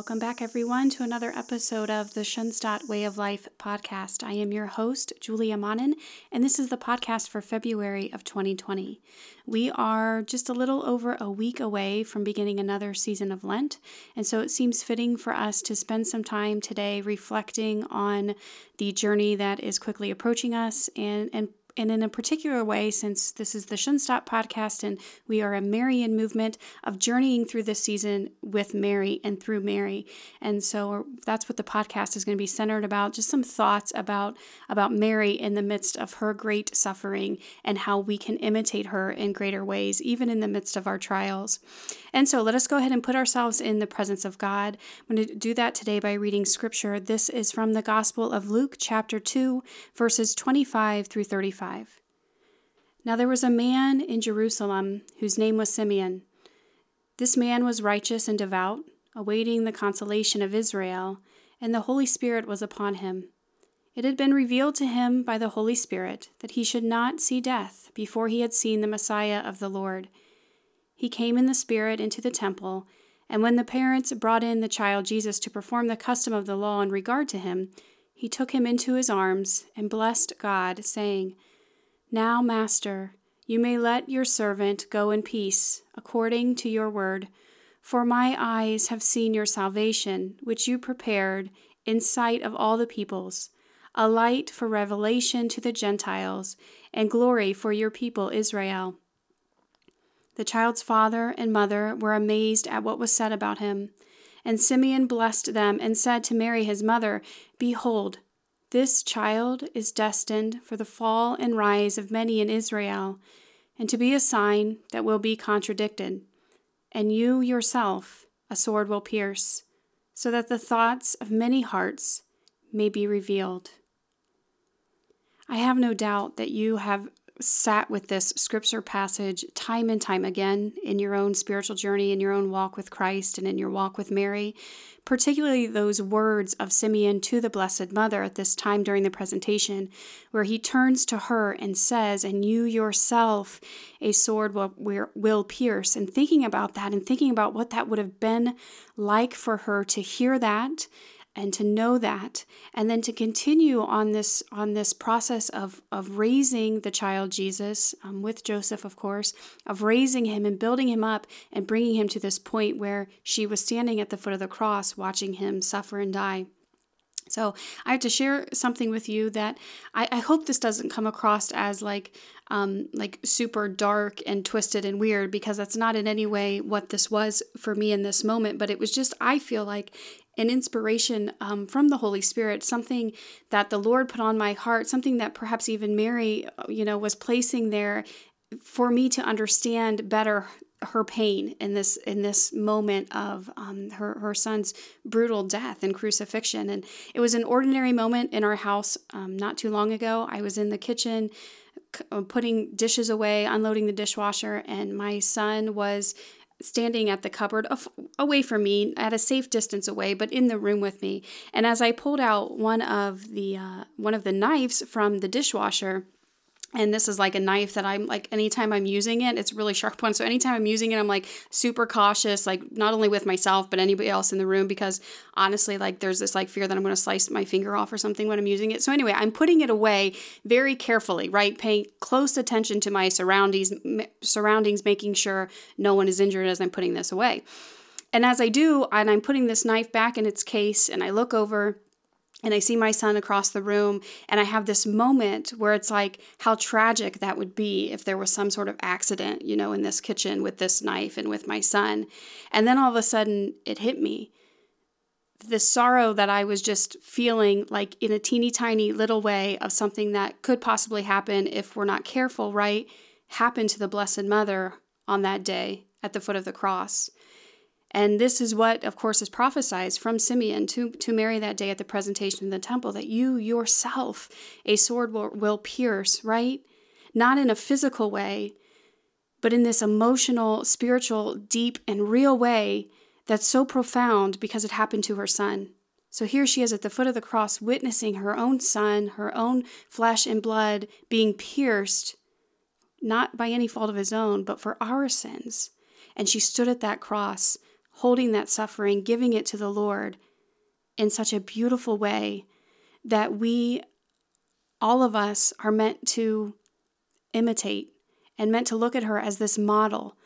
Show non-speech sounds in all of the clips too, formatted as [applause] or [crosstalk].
Welcome back, everyone, to another episode of the Schoenstatt Way of Life podcast. I am your host, Julia Monnin, and this is the podcast for February of 2020. We are just a little over a week away from beginning another season of Lent, and so it seems fitting for us to spend some time today reflecting on the journey that is quickly approaching us and, and and in a particular way, since this is the Schoenstatt podcast and we are a Marian movement of journeying through this season with Mary and through Mary. And so that's what the podcast is going to be centered about, just some thoughts about, about Mary in the midst of her great suffering and how we can imitate her in greater ways, even in the midst of our trials. And so let us go ahead and put ourselves in the presence of God. I'm going to do that today by reading scripture. This is from the Gospel of Luke, chapter 2, verses 25 through 35. Now there was a man in Jerusalem whose name was Simeon. This man was righteous and devout, awaiting the consolation of Israel, and the Holy Spirit was upon him. It had been revealed to him by the Holy Spirit that he should not see death before he had seen the Messiah of the Lord he came in the Spirit into the temple, and when the parents brought in the child Jesus to perform the custom of the law in regard to him, he took him into his arms and blessed God, saying, Now, Master, you may let your servant go in peace, according to your word. For my eyes have seen your salvation, which you prepared in sight of all the peoples, a light for revelation to the Gentiles, and glory for your people Israel. The child's father and mother were amazed at what was said about him. And Simeon blessed them and said to Mary his mother, Behold, this child is destined for the fall and rise of many in Israel, and to be a sign that will be contradicted. And you yourself a sword will pierce, so that the thoughts of many hearts may be revealed. I have no doubt that you have sat with this scripture passage time and time again in your own spiritual journey, in your own walk with Christ, and in your walk with Mary, particularly those words of Simeon to the Blessed Mother at this time during the presentation, where he turns to her and says, And you yourself a sword will, will pierce. And thinking about that and thinking about what that would have been like for her to hear that and to know that and then to continue on this on this process of of raising the child jesus um, with joseph of course of raising him and building him up and bringing him to this point where she was standing at the foot of the cross watching him suffer and die so I have to share something with you that I, I hope this doesn't come across as like um, like super dark and twisted and weird because that's not in any way what this was for me in this moment. But it was just I feel like an inspiration um, from the Holy Spirit, something that the Lord put on my heart, something that perhaps even Mary, uh, you know, was placing there for me to understand better her pain in this in this moment of um, her her son's brutal death and crucifixion, and it was an ordinary moment in our house um, not too long ago. I was in the kitchen uh, putting dishes away, unloading the dishwasher, and my son was standing at the cupboard away from me at a safe distance away but in the room with me. And as i pulled out one of the uh, one of the knives from the dishwasher and this is like a knife that I'm like anytime I'm using it, it's really sharp one. So anytime I'm using it, I'm like super cautious, like not only with myself, but anybody else in the room because honestly, like there's this like fear that I'm going to slice my finger off or something when I'm using it. So anyway, I'm putting it away very carefully, right? Paying close attention to my surroundings, surroundings, making sure no one is injured as I'm putting this away. And as I do, and I'm putting this knife back in its case, and I look over and I see my son across the room, and I have this moment where it's like how tragic that would be if there was some sort of accident, you know, in this kitchen with this knife and with my son. And then all of a sudden, it hit me. The sorrow that I was just feeling, like in a teeny tiny little way of something that could possibly happen if we're not careful, right? Happened to the Blessed Mother on that day at the foot of the cross. And this is what, of course, is prophesied from Simeon to, to Mary that day at the presentation in the temple that you yourself a sword will, will pierce, right? Not in a physical way, but in this emotional, spiritual, deep, and real way that's so profound because it happened to her son. So here she is at the foot of the cross, witnessing her own son, her own flesh and blood being pierced, not by any fault of his own, but for our sins. And she stood at that cross holding that suffering, giving it to the Lord in such a beautiful way that we, all of us, are meant to imitate and meant to look at her as this model.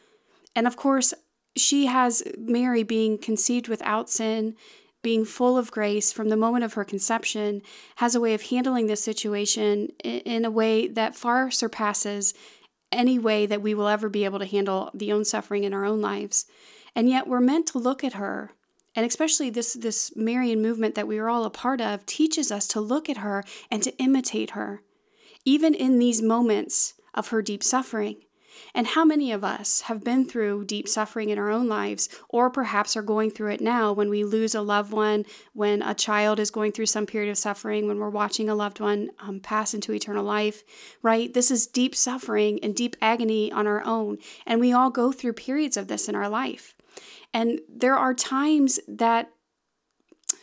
And of course, she has Mary being conceived without sin, being full of grace from the moment of her conception, has a way of handling this situation in a way that far surpasses any way that we will ever be able to handle the own suffering in our own lives. And yet we're meant to look at her and especially this this Marian movement that we are all a part of teaches us to look at her and to imitate her even in these moments of her deep suffering and how many of us have been through deep suffering in our own lives, or perhaps are going through it now when we lose a loved one, when a child is going through some period of suffering, when we're watching a loved one um, pass into eternal life, right? This is deep suffering and deep agony on our own. And we all go through periods of this in our life. And there are times that,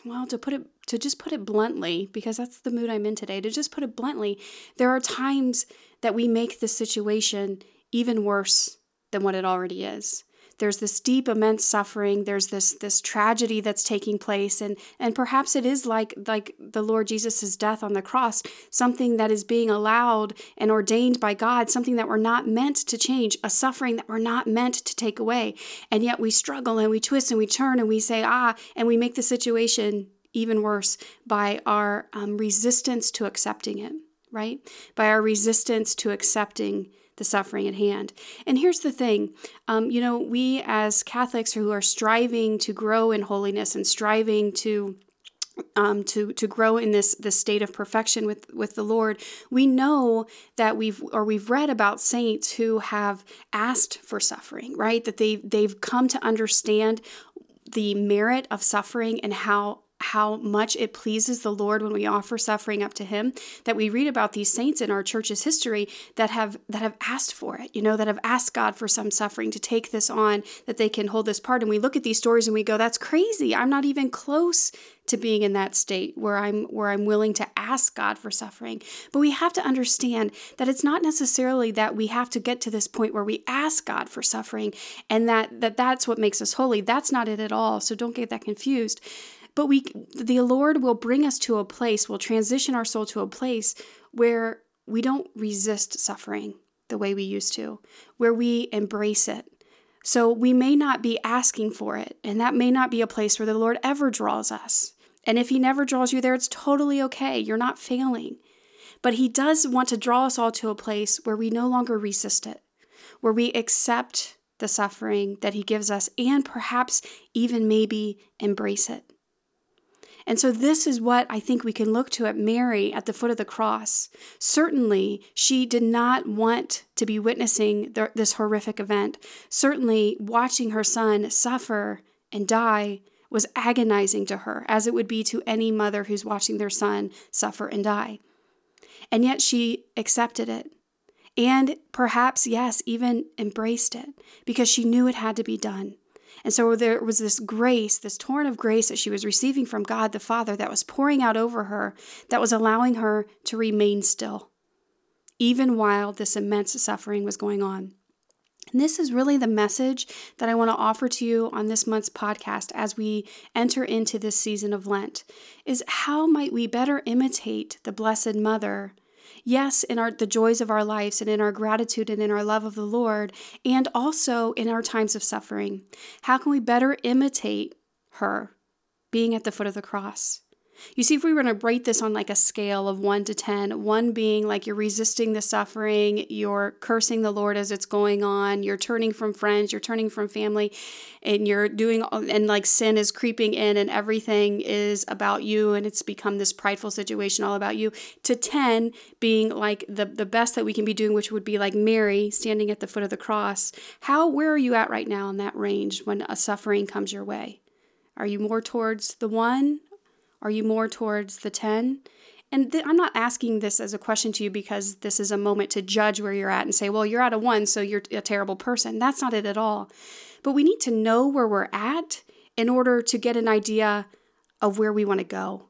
well, to put it to just put it bluntly, because that's the mood I'm in today, to just put it bluntly, there are times that we make the situation even worse than what it already is. There's this deep, immense suffering. There's this this tragedy that's taking place, and and perhaps it is like like the Lord Jesus' death on the cross, something that is being allowed and ordained by God, something that we're not meant to change, a suffering that we're not meant to take away, and yet we struggle and we twist and we turn and we say ah, and we make the situation even worse by our um, resistance to accepting it, right? By our resistance to accepting the suffering at hand. And here's the thing um, you know, we as Catholics who are striving to grow in holiness and striving to um, to to grow in this this state of perfection with with the Lord, we know that we've or we've read about saints who have asked for suffering, right? That they they've come to understand the merit of suffering and how how much it pleases the Lord when we offer suffering up to him that we read about these saints in our church's history that have that have asked for it you know that have asked God for some suffering to take this on that they can hold this part. And we look at these stories and we go that's crazy. I'm not even close to being in that state where I'm where I'm willing to ask God for suffering. But we have to understand that it's not necessarily that we have to get to this point where we ask God for suffering and that that that's what makes us holy. That's not it at all. So don't get that confused but we the Lord will bring us to a place, will transition our soul to a place where we don't resist suffering the way we used to, where we embrace it. So we may not be asking for it, and that may not be a place where the Lord ever draws us. And if He never draws you there, it's totally okay. You're not failing. But He does want to draw us all to a place where we no longer resist it, where we accept the suffering that He gives us, and perhaps even maybe embrace it. And so, this is what I think we can look to at Mary at the foot of the cross. Certainly, she did not want to be witnessing this horrific event. Certainly, watching her son suffer and die was agonizing to her, as it would be to any mother who's watching their son suffer and die. And yet, she accepted it. And perhaps, yes, even embraced it because she knew it had to be done. And so there was this grace, this torrent of grace that she was receiving from God the Father that was pouring out over her, that was allowing her to remain still, even while this immense suffering was going on. And this is really the message that I want to offer to you on this month's podcast as we enter into this season of Lent is how might we better imitate the blessed mother yes, in our the joys of our lives and in our gratitude and in our love of the Lord, and also in our times of suffering. How can we better imitate her being at the foot of the cross? You see, if we were to rate this on like a scale of one to 10, one being like you're resisting the suffering, you're cursing the Lord as it's going on, you're turning from friends, you're turning from family, and you're doing, and like sin is creeping in and everything is about you and it's become this prideful situation all about you, to 10 being like the, the best that we can be doing, which would be like Mary standing at the foot of the cross. How, where are you at right now in that range when a suffering comes your way? Are you more towards the one are you more towards the 10? And th- I'm not asking this as a question to you because this is a moment to judge where you're at and say, well, you're at a one, so you're a terrible person. That's not it at all. But we need to know where we're at in order to get an idea of where we want to go.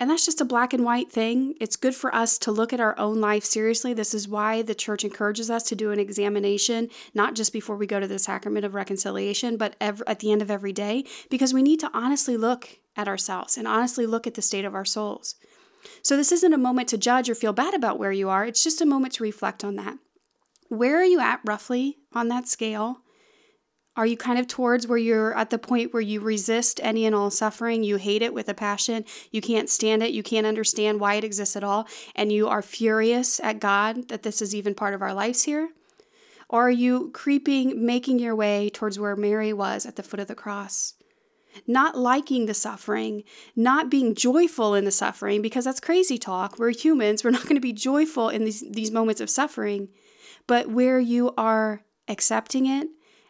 And that's just a black and white thing. It's good for us to look at our own life seriously. This is why the church encourages us to do an examination, not just before we go to the sacrament of reconciliation, but every, at the end of every day, because we need to honestly look at ourselves and honestly look at the state of our souls. So, this isn't a moment to judge or feel bad about where you are, it's just a moment to reflect on that. Where are you at roughly on that scale? Are you kind of towards where you're at the point where you resist any and all suffering? You hate it with a passion. You can't stand it. You can't understand why it exists at all. And you are furious at God that this is even part of our lives here? Or are you creeping, making your way towards where Mary was at the foot of the cross? Not liking the suffering, not being joyful in the suffering, because that's crazy talk. We're humans. We're not going to be joyful in these, these moments of suffering, but where you are accepting it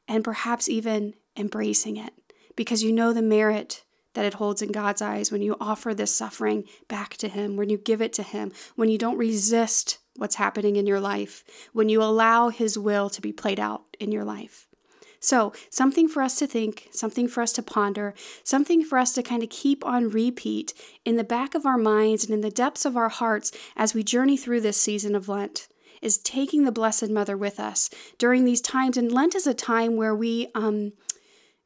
and perhaps even embracing it because you know the merit that it holds in God's eyes when you offer this suffering back to Him, when you give it to Him, when you don't resist what's happening in your life, when you allow His will to be played out in your life. So, something for us to think, something for us to ponder, something for us to kind of keep on repeat in the back of our minds and in the depths of our hearts as we journey through this season of Lent is taking the Blessed Mother with us during these times. And Lent is a time where we, um,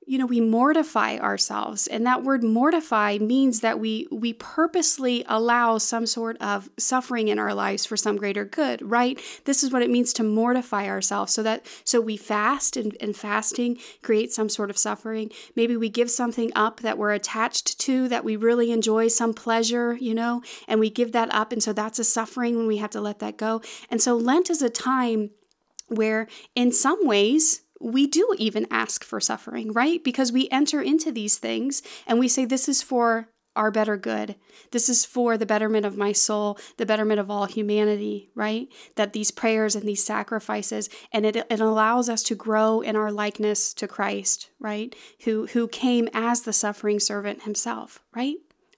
you know we mortify ourselves. And that word mortify means that we we purposely allow some sort of suffering in our lives for some greater good right? This is what it means to mortify ourselves so that so we fast and, and fasting creates some sort of suffering. Maybe we give something up that we're attached to that we really enjoy some pleasure you know and we give that up. And so that's a suffering when we have to let that go. And so lent is a time where in some ways we do even ask for suffering, right? Because we enter into these things and we say, This is for our better good. This is for the betterment of my soul, the betterment of all humanity, right? That these prayers and these sacrifices, and it, it allows us to grow in our likeness to Christ, right? Who, who came as the suffering servant himself, right?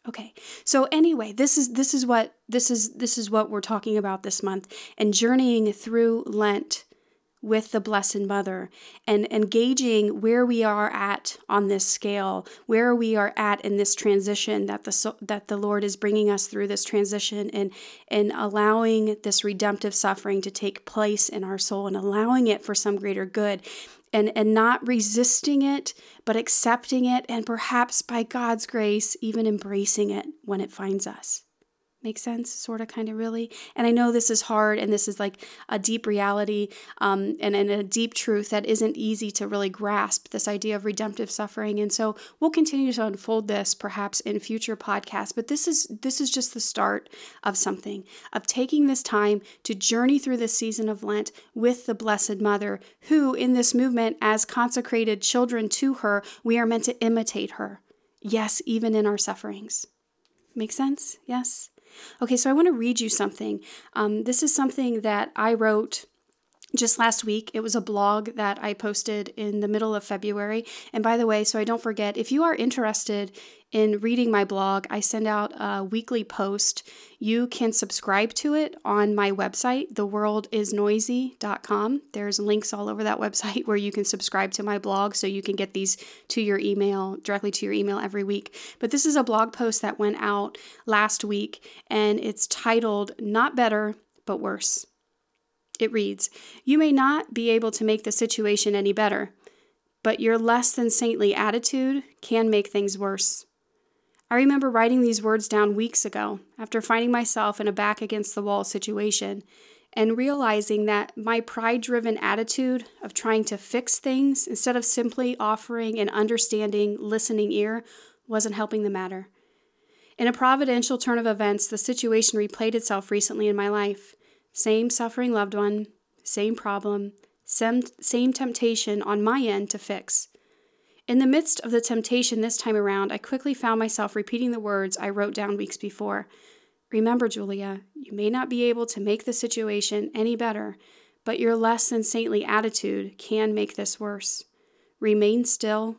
Okay. So anyway, this is this is what this is this is what we're talking about this month and journeying through Lent with the Blessed Mother and engaging where we are at on this scale, where we are at in this transition that the that the Lord is bringing us through this transition and and allowing this redemptive suffering to take place in our soul and allowing it for some greater good and and not resisting it but accepting it and perhaps by God's grace even embracing it when it finds us. Make sense? Sort of, kind of, really. And I know this is hard and this is like a deep reality um, and, and a deep truth that isn't easy to really grasp this idea of redemptive suffering. And so we'll continue to unfold this perhaps in future podcasts. But this is this is just the start of something, of taking this time to journey through this season of Lent with the Blessed Mother, who in this movement, as consecrated children to her, we are meant to imitate her. Yes, even in our sufferings. Make sense? Yes? Okay, so I want to read you something. Um, this is something that I wrote just last week. It was a blog that I posted in the middle of February. And by the way, so I don't forget, if you are interested in reading my blog, I send out a weekly post. You can subscribe to it on my website, theworldisnoisy.com. There's links all over that website [laughs] where you can subscribe to my blog so you can get these to your email, directly to your email every week. But this is a blog post that went out last week and it's titled Not Better, but Worse. It reads You may not be able to make the situation any better, but your less than saintly attitude can make things worse. I remember writing these words down weeks ago after finding myself in a back against the wall situation and realizing that my pride driven attitude of trying to fix things instead of simply offering an understanding, listening ear wasn't helping the matter. In a providential turn of events, the situation replayed itself recently in my life. Same suffering loved one, same problem, same, same temptation on my end to fix. In the midst of the temptation this time around, I quickly found myself repeating the words I wrote down weeks before. Remember, Julia, you may not be able to make the situation any better, but your less than saintly attitude can make this worse. Remain still.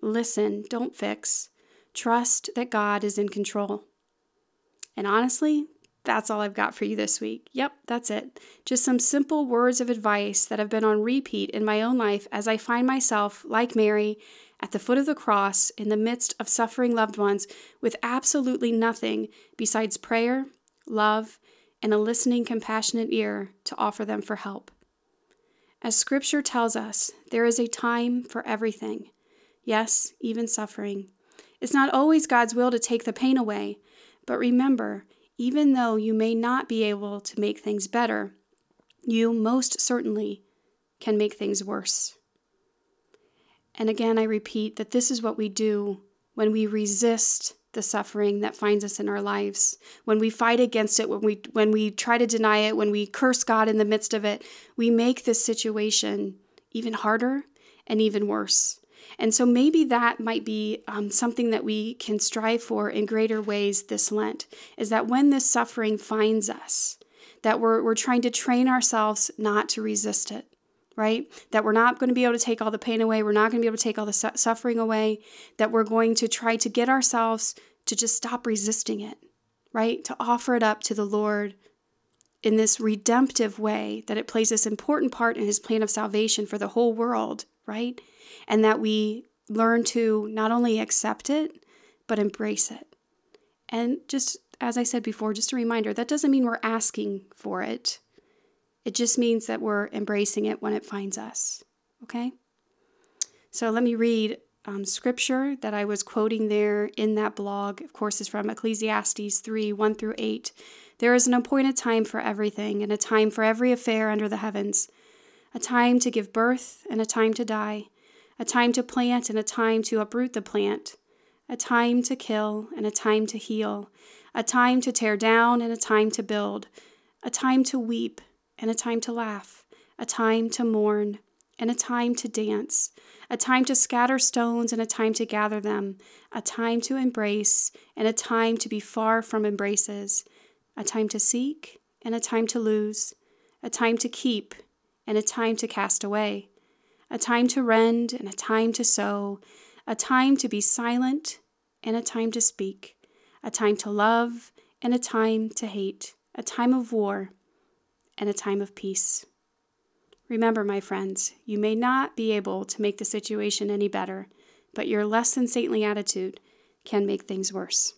Listen, don't fix. Trust that God is in control. And honestly, that's all I've got for you this week. Yep, that's it. Just some simple words of advice that have been on repeat in my own life as I find myself, like Mary, at the foot of the cross in the midst of suffering loved ones with absolutely nothing besides prayer, love, and a listening, compassionate ear to offer them for help. As Scripture tells us, there is a time for everything. Yes, even suffering. It's not always God's will to take the pain away, but remember, even though you may not be able to make things better, you most certainly can make things worse. And again, I repeat that this is what we do when we resist the suffering that finds us in our lives. When we fight against it, when we when we try to deny it, when we curse God in the midst of it, we make this situation even harder and even worse. And so maybe that might be um, something that we can strive for in greater ways this Lent is that when this suffering finds us, that we're, we're trying to train ourselves not to resist it, right? That we're not going to be able to take all the pain away. We're not going to be able to take all the su- suffering away. That we're going to try to get ourselves to just stop resisting it, right? To offer it up to the Lord in this redemptive way, that it plays this important part in his plan of salvation for the whole world, right? And that we learn to not only accept it, but embrace it. And just as I said before, just a reminder that doesn't mean we're asking for it. It just means that we're embracing it when it finds us. Okay? So let me read um, scripture that I was quoting there in that blog. Of course, is from Ecclesiastes 3 1 through 8. There is an appointed time for everything, and a time for every affair under the heavens a time to give birth, and a time to die, a time to plant, and a time to uproot the plant, a time to kill, and a time to heal, a time to tear down, and a time to build, a time to weep and a time to laugh, a time to mourn, and a time to dance, a time to scatter stones and a time to gather them, a time to embrace and a time to be far from embraces, a time to seek and a time to lose, a time to keep and a time to cast away, a time to rend and a time to sow, a time to be silent and a time to speak, a time to love and a time to hate, a time of war and a time of peace. Remember, my friends, you may not be able to make the situation any better, but your less than saintly attitude can make things worse.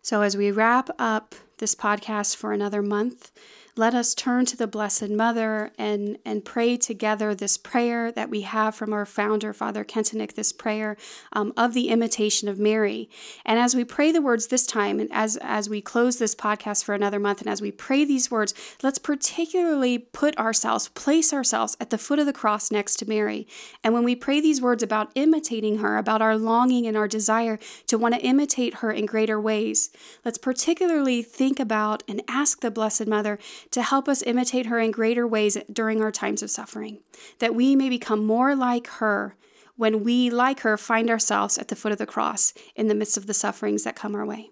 So, as we wrap up this podcast for another month, let us turn to the Blessed Mother and, and pray together this prayer that we have from our founder, Father Kentenich, this prayer um, of the imitation of Mary. And as we pray the words this time, and as, as we close this podcast for another month, and as we pray these words, let's particularly put ourselves, place ourselves at the foot of the cross next to Mary. And when we pray these words about imitating her, about our longing and our desire to want to imitate her in greater ways, let's particularly think about and ask the Blessed Mother to help us imitate her in greater ways during our times of suffering, that we may become more like her when we, like her, find ourselves at the foot of the cross in the midst of the sufferings that come our way.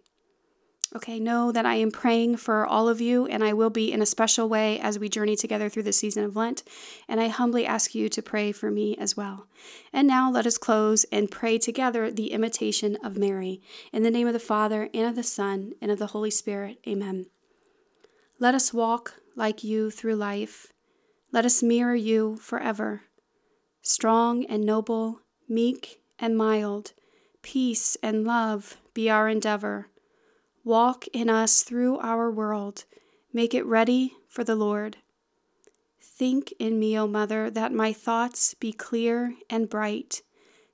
Okay, know that I am praying for all of you, and I will be in a special way as we journey together through the season of Lent. And I humbly ask you to pray for me as well. And now let us close and pray together the imitation of Mary. In the name of the Father, and of the Son, and of the Holy Spirit. Amen. Let us walk like you through life. Let us mirror you forever. Strong and noble, meek and mild, peace and love be our endeavor. Walk in us through our world, make it ready for the Lord. Think in me, O Mother, that my thoughts be clear and bright.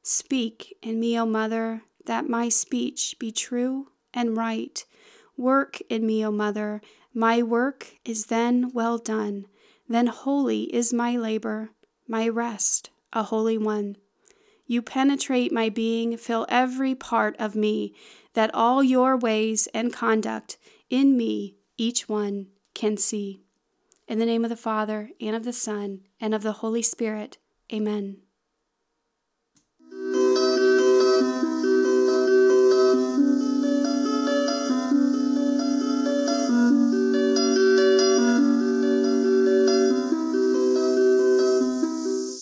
Speak in me, O Mother, that my speech be true and right. Work in me, O Mother, my work is then well done, then holy is my labor, my rest a holy one. You penetrate my being, fill every part of me, that all your ways and conduct in me each one can see. In the name of the Father, and of the Son, and of the Holy Spirit, amen.